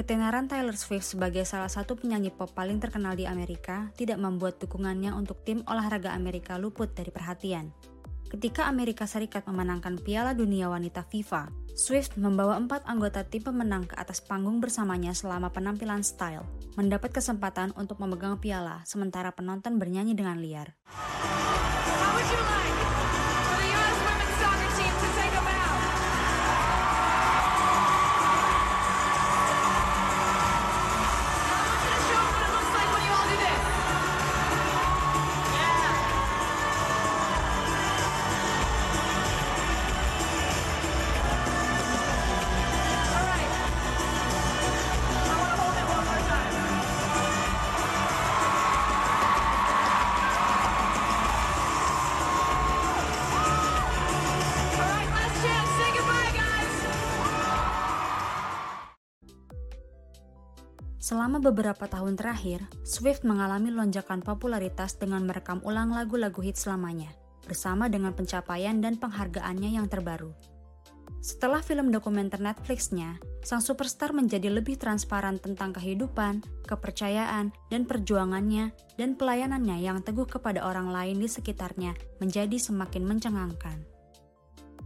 Ketenaran Taylor Swift sebagai salah satu penyanyi pop paling terkenal di Amerika tidak membuat dukungannya untuk tim olahraga Amerika luput dari perhatian. Ketika Amerika Serikat memenangkan Piala Dunia Wanita FIFA, Swift membawa empat anggota tim pemenang ke atas panggung bersamanya selama penampilan style, mendapat kesempatan untuk memegang piala sementara penonton bernyanyi dengan liar. Selama beberapa tahun terakhir, Swift mengalami lonjakan popularitas dengan merekam ulang lagu-lagu hits selamanya, bersama dengan pencapaian dan penghargaannya yang terbaru. Setelah film dokumenter Netflix-nya, sang superstar menjadi lebih transparan tentang kehidupan, kepercayaan, dan perjuangannya, dan pelayanannya yang teguh kepada orang lain di sekitarnya menjadi semakin mencengangkan.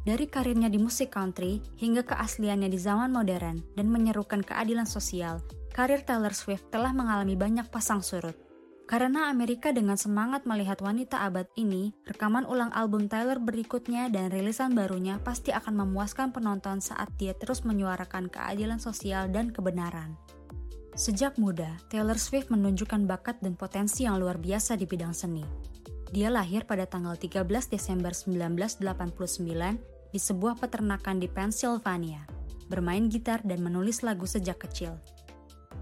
Dari karirnya di musik country hingga keasliannya di zaman modern dan menyerukan keadilan sosial, karir Taylor Swift telah mengalami banyak pasang surut. Karena Amerika dengan semangat melihat wanita abad ini, rekaman ulang album Taylor berikutnya dan rilisan barunya pasti akan memuaskan penonton saat dia terus menyuarakan keadilan sosial dan kebenaran. Sejak muda, Taylor Swift menunjukkan bakat dan potensi yang luar biasa di bidang seni. Dia lahir pada tanggal 13 Desember 1989 di sebuah peternakan di Pennsylvania, bermain gitar dan menulis lagu sejak kecil.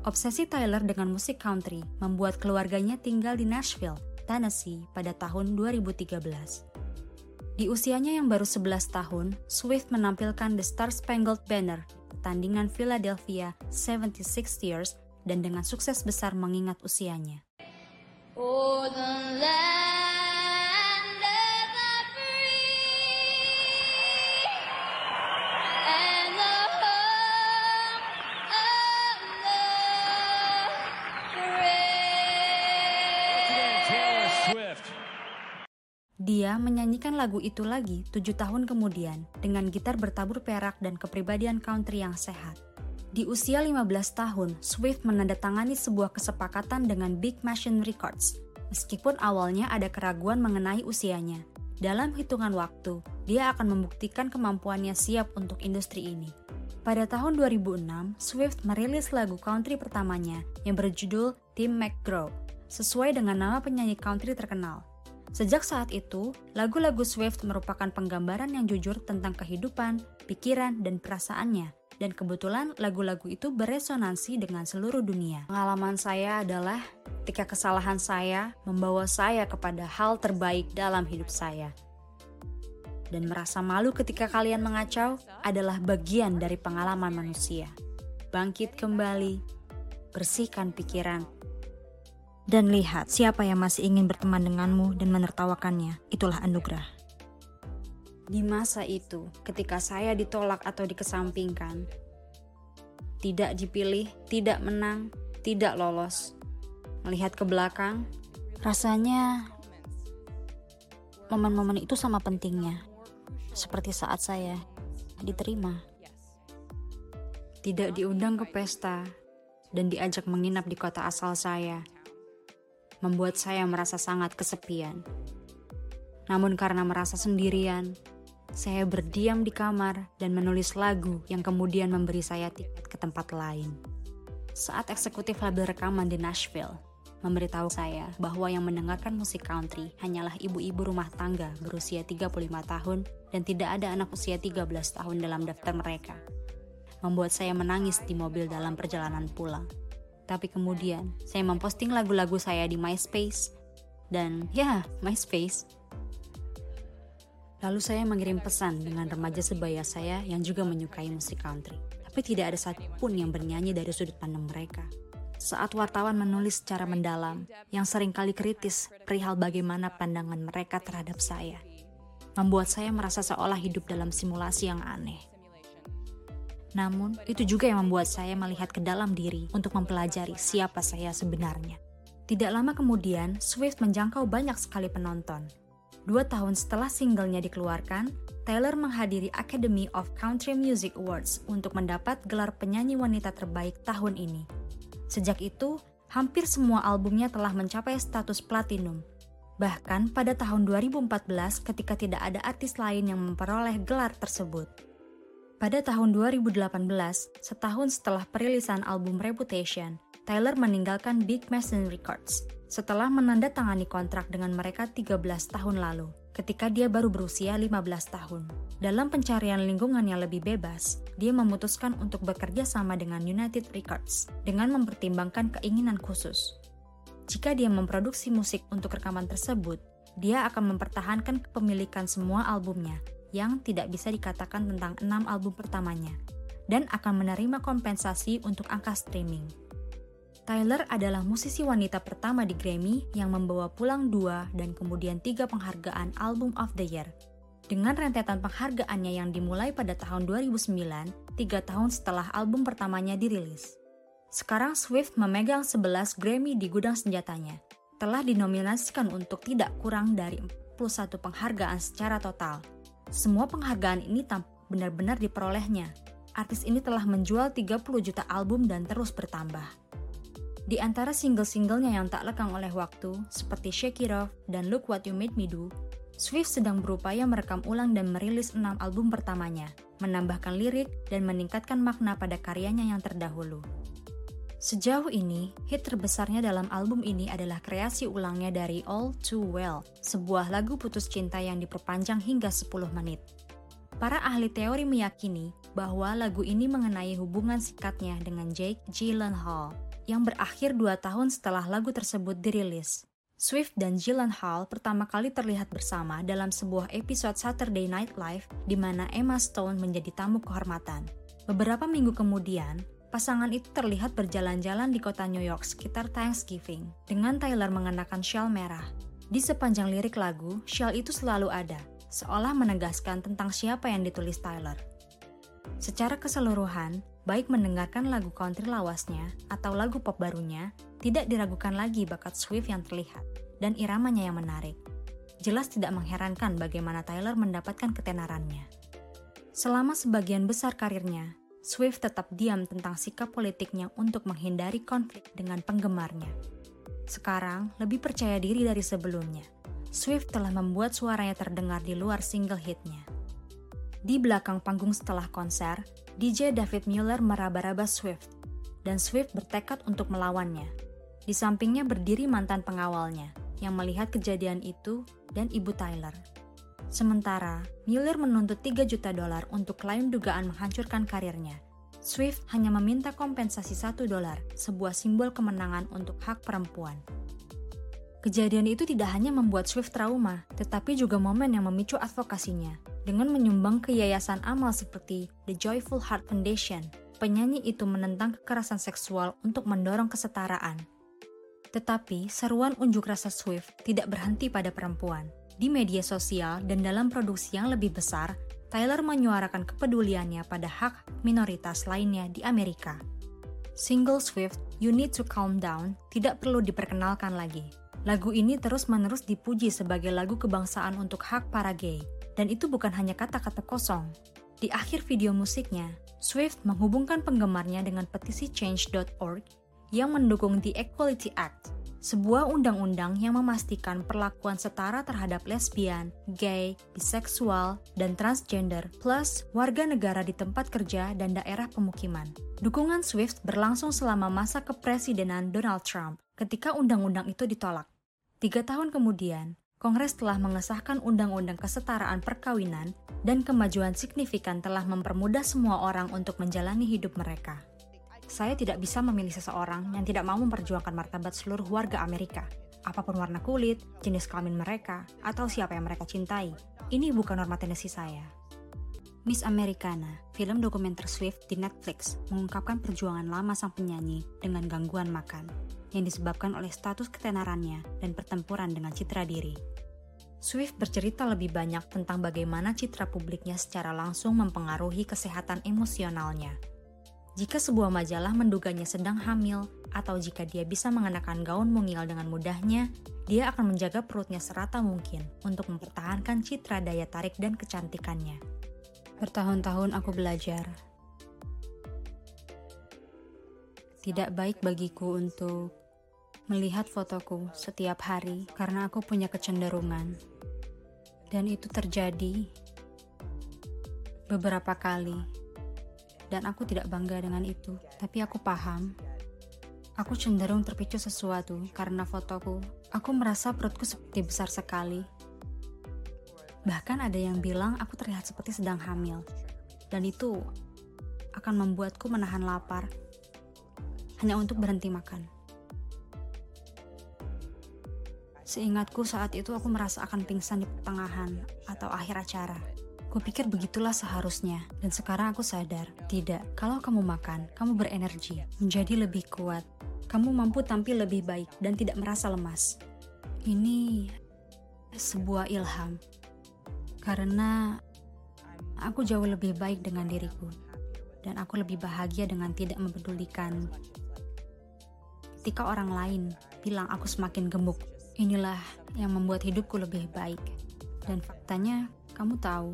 Obsesi Tyler dengan musik country membuat keluarganya tinggal di Nashville, Tennessee pada tahun 2013. Di usianya yang baru 11 tahun, Swift menampilkan The Star Spangled Banner, pertandingan Philadelphia 76 Years, dan dengan sukses besar mengingat usianya. Oh, Dia menyanyikan lagu itu lagi tujuh tahun kemudian dengan gitar bertabur perak dan kepribadian country yang sehat. Di usia 15 tahun, Swift menandatangani sebuah kesepakatan dengan Big Machine Records. Meskipun awalnya ada keraguan mengenai usianya, dalam hitungan waktu, dia akan membuktikan kemampuannya siap untuk industri ini. Pada tahun 2006, Swift merilis lagu country pertamanya yang berjudul Tim McGraw, sesuai dengan nama penyanyi country terkenal. Sejak saat itu, lagu-lagu Swift merupakan penggambaran yang jujur tentang kehidupan, pikiran, dan perasaannya. Dan kebetulan lagu-lagu itu beresonansi dengan seluruh dunia. Pengalaman saya adalah ketika kesalahan saya membawa saya kepada hal terbaik dalam hidup saya. Dan merasa malu ketika kalian mengacau adalah bagian dari pengalaman manusia. Bangkit kembali, bersihkan pikiran, dan lihat siapa yang masih ingin berteman denganmu dan menertawakannya. Itulah anugerah. Di masa itu, ketika saya ditolak atau dikesampingkan, tidak dipilih, tidak menang, tidak lolos. Melihat ke belakang, rasanya momen-momen itu sama pentingnya. Seperti saat saya diterima. Tidak diundang ke pesta dan diajak menginap di kota asal saya membuat saya merasa sangat kesepian. Namun karena merasa sendirian, saya berdiam di kamar dan menulis lagu yang kemudian memberi saya tiket ke tempat lain. Saat eksekutif label rekaman di Nashville, memberitahu saya bahwa yang mendengarkan musik country hanyalah ibu-ibu rumah tangga berusia 35 tahun dan tidak ada anak usia 13 tahun dalam daftar mereka. Membuat saya menangis di mobil dalam perjalanan pulang. Tapi kemudian saya memposting lagu-lagu saya di MySpace dan ya, MySpace. Lalu saya mengirim pesan dengan remaja sebaya saya yang juga menyukai musik country. Tapi tidak ada satupun yang bernyanyi dari sudut pandang mereka. Saat wartawan menulis secara mendalam, yang sering kali kritis perihal bagaimana pandangan mereka terhadap saya, membuat saya merasa seolah hidup dalam simulasi yang aneh. Namun, itu juga yang membuat saya melihat ke dalam diri untuk mempelajari siapa saya sebenarnya. Tidak lama kemudian, Swift menjangkau banyak sekali penonton. Dua tahun setelah singlenya dikeluarkan, Taylor menghadiri Academy of Country Music Awards untuk mendapat gelar penyanyi wanita terbaik tahun ini. Sejak itu, hampir semua albumnya telah mencapai status platinum. Bahkan pada tahun 2014 ketika tidak ada artis lain yang memperoleh gelar tersebut. Pada tahun 2018, setahun setelah perilisan album Reputation, Taylor meninggalkan Big Machine Records setelah menandatangani kontrak dengan mereka 13 tahun lalu, ketika dia baru berusia 15 tahun. Dalam pencarian lingkungan yang lebih bebas, dia memutuskan untuk bekerja sama dengan United Records dengan mempertimbangkan keinginan khusus. Jika dia memproduksi musik untuk rekaman tersebut, dia akan mempertahankan kepemilikan semua albumnya yang tidak bisa dikatakan tentang enam album pertamanya, dan akan menerima kompensasi untuk angka streaming. Tyler adalah musisi wanita pertama di Grammy yang membawa pulang dua dan kemudian tiga penghargaan Album of the Year. Dengan rentetan penghargaannya yang dimulai pada tahun 2009, tiga tahun setelah album pertamanya dirilis. Sekarang Swift memegang 11 Grammy di gudang senjatanya. Telah dinominasikan untuk tidak kurang dari 41 penghargaan secara total, semua penghargaan ini benar-benar diperolehnya. Artis ini telah menjual 30 juta album dan terus bertambah. Di antara single-singlenya yang tak lekang oleh waktu, seperti Shake It Off dan Look What You Made Me Do, Swift sedang berupaya merekam ulang dan merilis enam album pertamanya, menambahkan lirik dan meningkatkan makna pada karyanya yang terdahulu. Sejauh ini, hit terbesarnya dalam album ini adalah kreasi ulangnya dari All Too Well, sebuah lagu putus cinta yang diperpanjang hingga 10 menit. Para ahli teori meyakini bahwa lagu ini mengenai hubungan sikatnya dengan Jake Gyllenhaal, yang berakhir dua tahun setelah lagu tersebut dirilis. Swift dan Gyllenhaal pertama kali terlihat bersama dalam sebuah episode Saturday Night Live di mana Emma Stone menjadi tamu kehormatan. Beberapa minggu kemudian, Pasangan itu terlihat berjalan-jalan di kota New York sekitar Thanksgiving, dengan Tyler mengenakan shawl merah. Di sepanjang lirik lagu, shawl itu selalu ada, seolah menegaskan tentang siapa yang ditulis Tyler. Secara keseluruhan, baik mendengarkan lagu country lawasnya atau lagu pop barunya, tidak diragukan lagi bakat Swift yang terlihat, dan iramanya yang menarik. Jelas tidak mengherankan bagaimana Tyler mendapatkan ketenarannya. Selama sebagian besar karirnya, Swift tetap diam tentang sikap politiknya untuk menghindari konflik dengan penggemarnya. Sekarang, lebih percaya diri dari sebelumnya. Swift telah membuat suaranya terdengar di luar single hitnya. Di belakang panggung setelah konser, DJ David Mueller meraba-raba Swift, dan Swift bertekad untuk melawannya. Di sampingnya berdiri mantan pengawalnya, yang melihat kejadian itu dan ibu Tyler, Sementara, Miller menuntut 3 juta dolar untuk klaim dugaan menghancurkan karirnya. Swift hanya meminta kompensasi 1 dolar, sebuah simbol kemenangan untuk hak perempuan. Kejadian itu tidak hanya membuat Swift trauma, tetapi juga momen yang memicu advokasinya. Dengan menyumbang ke yayasan amal seperti The Joyful Heart Foundation, penyanyi itu menentang kekerasan seksual untuk mendorong kesetaraan. Tetapi seruan unjuk rasa Swift tidak berhenti pada perempuan. Di media sosial dan dalam produksi yang lebih besar, Tyler menyuarakan kepeduliannya pada hak minoritas lainnya di Amerika. Single Swift, You Need to Calm Down, tidak perlu diperkenalkan lagi. Lagu ini terus-menerus dipuji sebagai lagu kebangsaan untuk hak para gay, dan itu bukan hanya kata-kata kosong. Di akhir video musiknya, Swift menghubungkan penggemarnya dengan petisi change.org yang mendukung The Equality Act, sebuah undang-undang yang memastikan perlakuan setara terhadap lesbian, gay, biseksual, dan transgender, plus warga negara di tempat kerja dan daerah pemukiman. Dukungan Swift berlangsung selama masa kepresidenan Donald Trump ketika undang-undang itu ditolak. Tiga tahun kemudian, Kongres telah mengesahkan Undang-Undang Kesetaraan Perkawinan dan kemajuan signifikan telah mempermudah semua orang untuk menjalani hidup mereka. Saya tidak bisa memilih seseorang yang tidak mau memperjuangkan martabat seluruh warga Amerika, apa pun warna kulit, jenis kelamin mereka, atau siapa yang mereka cintai. Ini bukan norma tendensi saya. Miss Americana, film dokumenter Swift di Netflix, mengungkapkan perjuangan lama sang penyanyi dengan gangguan makan, yang disebabkan oleh status ketenarannya dan pertempuran dengan citra diri. Swift bercerita lebih banyak tentang bagaimana citra publiknya secara langsung mempengaruhi kesehatan emosionalnya Jika sebuah majalah menduganya sedang hamil, atau jika dia bisa mengenakan gaun mungil dengan mudahnya, dia akan menjaga perutnya serata mungkin untuk mempertahankan citra daya tarik dan kecantikannya. Bertahun-tahun aku belajar. Tidak baik bagiku untuk melihat fotoku setiap hari karena aku punya kecenderungan. Dan itu terjadi beberapa kali. Dan aku tidak bangga dengan itu, tapi aku paham. Aku cenderung terpicu sesuatu karena fotoku. Aku merasa perutku seperti besar sekali. Bahkan ada yang bilang aku terlihat seperti sedang hamil. Dan itu akan membuatku menahan lapar hanya untuk berhenti makan. Seingatku saat itu aku merasa akan pingsan di pertengahan atau akhir acara. Kupikir begitulah seharusnya, dan sekarang aku sadar, tidak. Kalau kamu makan, kamu berenergi, menjadi lebih kuat. Kamu mampu tampil lebih baik dan tidak merasa lemas. Ini sebuah ilham, karena aku jauh lebih baik dengan diriku, dan aku lebih bahagia dengan tidak mempedulikan. Ketika orang lain bilang aku semakin gemuk, inilah yang membuat hidupku lebih baik. Dan faktanya, kamu tahu,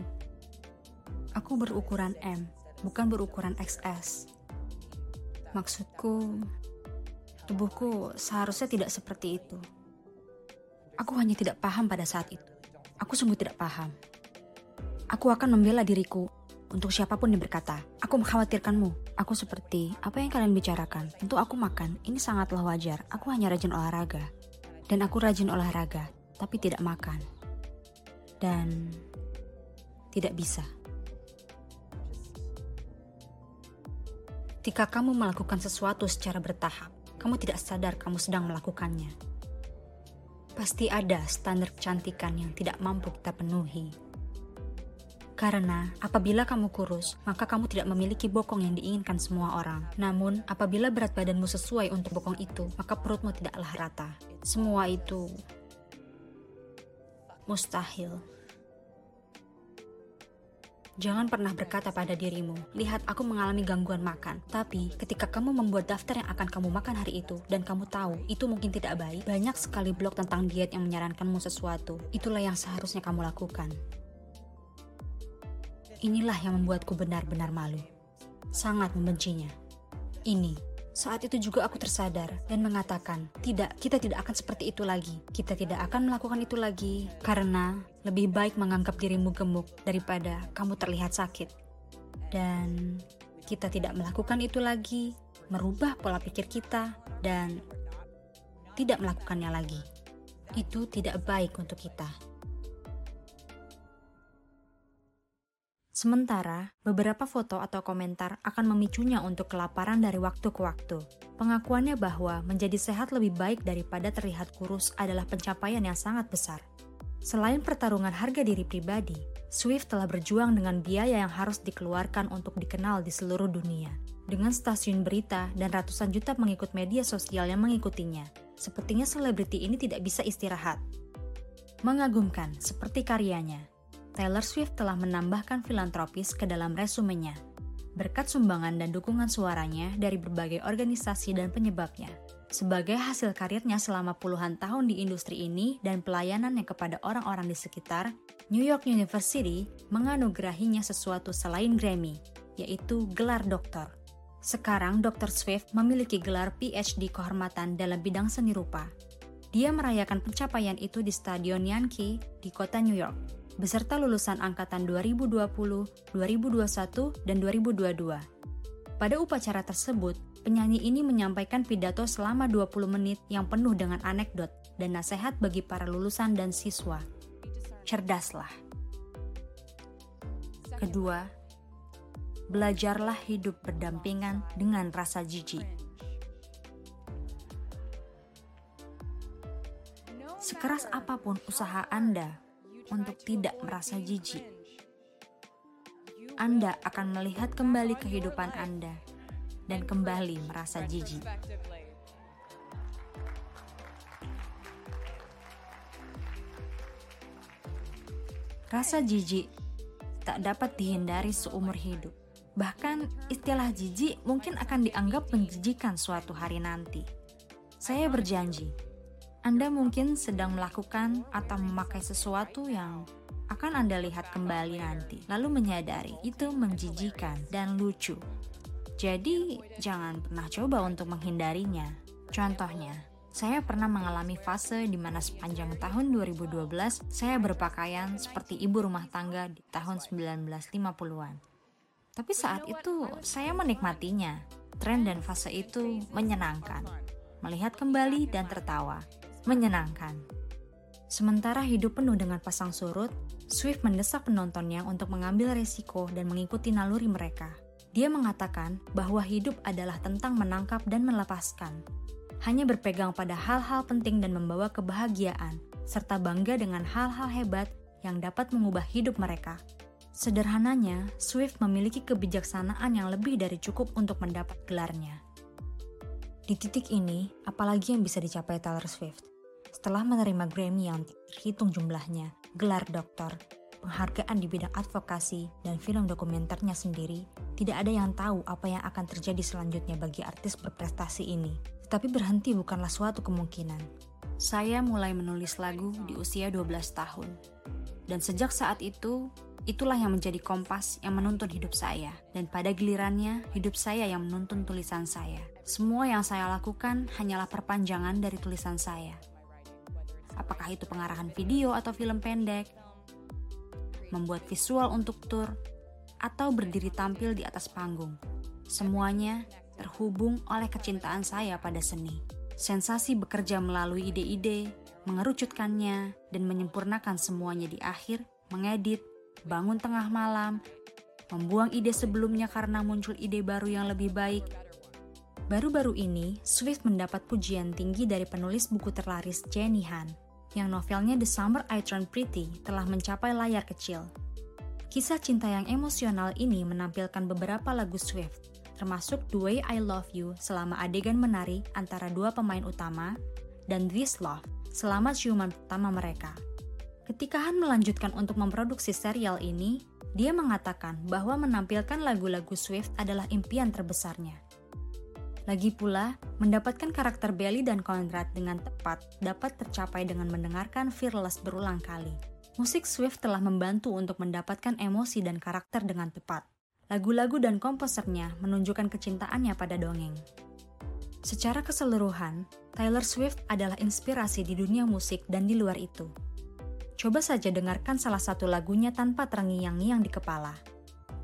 Aku berukuran M, bukan berukuran XS. Maksudku, tubuhku seharusnya tidak seperti itu. Aku hanya tidak paham pada saat itu. Aku sungguh tidak paham. Aku akan membela diriku untuk siapa pun yang berkata, aku mengkhawatirkanmu. Aku seperti apa yang kalian bicarakan. Untuk aku makan, ini sangatlah wajar. Aku hanya rajin olahraga. Dan aku rajin olahraga, tapi tidak makan. Dan tidak bisa. Ketika kamu melakukan sesuatu secara bertahap, kamu tidak sadar kamu sedang melakukannya. Pasti ada standar kecantikan yang tidak mampu kita penuhi. Karena apabila kamu kurus, maka kamu tidak memiliki bokong yang diinginkan semua orang. Namun, apabila berat badanmu sesuai untuk bokong itu, maka perutmu tidaklah rata. Semua itu mustahil. Jangan pernah berkata pada dirimu, lihat aku mengalami gangguan makan. Tapi ketika kamu membuat daftar yang akan kamu makan hari itu, dan kamu tahu itu mungkin tidak baik, banyak sekali blog tentang diet yang menyarankanmu sesuatu. Itulah yang seharusnya kamu lakukan. Inilah yang membuatku benar-benar malu. Sangat membencinya. Ini saat itu juga aku tersadar dan mengatakan, tidak, kita tidak akan seperti itu lagi. Kita tidak akan melakukan itu lagi karena lebih baik menganggap dirimu gemuk daripada kamu terlihat sakit. Dan kita tidak melakukan itu lagi, merubah pola pikir kita dan tidak melakukannya lagi. Itu tidak baik untuk kita. Sementara, beberapa foto atau komentar akan memicunya untuk kelaparan dari waktu ke waktu. Pengakuannya bahwa menjadi sehat lebih baik daripada terlihat kurus adalah pencapaian yang sangat besar. Selain pertarungan harga diri pribadi, Swift telah berjuang dengan biaya yang harus dikeluarkan untuk dikenal di seluruh dunia. Dengan stasiun berita dan ratusan juta pengikut media sosial yang mengikutinya, sepertinya selebriti ini tidak bisa istirahat. Mengagumkan seperti karyanya, Taylor Swift telah menambahkan filantropis ke dalam resumenya, berkat sumbangan dan dukungan suaranya dari berbagai organisasi dan penyebabnya. Sebagai hasil karirnya selama puluhan tahun di industri ini dan pelayanannya kepada orang-orang di sekitar, New York University menganugerahinya sesuatu selain Grammy, yaitu gelar doktor. Sekarang Dr. Swift memiliki gelar PhD kehormatan dalam bidang seni rupa. Dia merayakan pencapaian itu di Stadion Yankee di kota New York beserta lulusan angkatan 2020, 2021, dan 2022. Pada upacara tersebut, penyanyi ini menyampaikan pidato selama 20 menit yang penuh dengan anekdot dan nasihat bagi para lulusan dan siswa. Cerdaslah. Kedua, belajarlah hidup berdampingan dengan rasa jijik. Sekeras apa pun usaha Anda untuk tidak merasa jijik. Anda akan melihat kembali kehidupan Anda dan kembali merasa jijik. Rasa jijik tak dapat dihindari seumur hidup. Bahkan istilah jijik mungkin akan dianggap menjijikan suatu hari nanti. Saya berjanji, Anda mungkin sedang melakukan atau memakai sesuatu yang akan Anda lihat kembali nanti, lalu menyadari itu menjijikan dan lucu. Jadi, jangan pernah coba untuk menghindarinya. Contohnya, saya pernah mengalami fase di mana sepanjang tahun 2012 saya berpakaian seperti ibu rumah tangga di tahun 1950-an. Tapi saat itu saya menikmatinya. Tren dan fase itu menyenangkan. Melihat kembali dan tertawa. Menyenangkan. Sementara hidup penuh dengan pasang surut, Swift mendesak penontonnya untuk mengambil resiko dan mengikuti naluri mereka. Dia mengatakan bahwa hidup adalah tentang menangkap dan melepaskan. Hanya berpegang pada hal-hal penting dan membawa kebahagiaan, serta bangga dengan hal-hal hebat yang dapat mengubah hidup mereka. Sederhananya, Swift memiliki kebijaksanaan yang lebih dari cukup untuk mendapat gelarnya. Di titik ini, apalagi yang bisa dicapai Taylor Swift? Setelah menerima Grammy yang terhitung jumlahnya, gelar doktor, penghargaan di bidang advokasi, dan film dokumenternya sendiri, tidak ada yang tahu apa yang akan terjadi selanjutnya bagi artis berprestasi ini. Tetapi berhenti bukanlah suatu kemungkinan. Saya mulai menulis lagu di usia 12 tahun. Dan sejak saat itu, Itulah yang menjadi kompas yang menuntun hidup saya, dan pada gilirannya, hidup saya yang menuntun tulisan saya. Semua yang saya lakukan hanyalah perpanjangan dari tulisan saya. Apakah itu pengarahan video atau film pendek, membuat visual untuk tour, atau berdiri tampil di atas panggung. Semuanya terhubung oleh kecintaan saya pada seni. Sensasi bekerja melalui ide-ide, mengerucutkannya, dan menyempurnakan semuanya di akhir, mengedit, bangun tengah malam, membuang ide sebelumnya karena muncul ide baru yang lebih baik. Baru-baru ini, Swift mendapat pujian tinggi dari penulis buku terlaris Jenny Han, yang novelnya The Summer I Turned Pretty telah mencapai layar kecil. Kisah cinta yang emosional ini menampilkan beberapa lagu Swift, termasuk The Way I Love You selama adegan menari antara dua pemain utama, dan This Love selama ciuman pertama mereka. Ketika Han melanjutkan untuk memproduksi serial ini, dia mengatakan bahwa menampilkan lagu-lagu Swift adalah impian terbesarnya. Lagi pula, mendapatkan karakter Belly dan Conrad dengan tepat dapat tercapai dengan mendengarkan Fearless berulang kali. Musik Swift telah membantu untuk mendapatkan emosi dan karakter dengan tepat. Lagu-lagu dan komposernya menunjukkan kecintaannya pada dongeng. Secara keseluruhan, Taylor Swift adalah inspirasi di dunia musik dan di luar itu. Coba saja dengarkan salah satu lagunya tanpa terngiang-ngiang di kepala.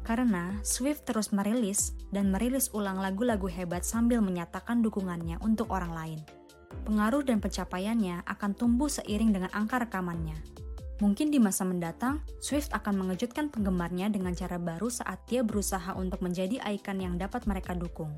Karena Swift terus merilis dan merilis ulang lagu-lagu hebat sambil menyatakan dukungannya untuk orang lain. Pengaruh dan pencapaiannya akan tumbuh seiring dengan angka rekamannya. Mungkin di masa mendatang, Swift akan mengejutkan penggemarnya dengan cara baru saat dia berusaha untuk menjadi ikon yang dapat mereka dukung.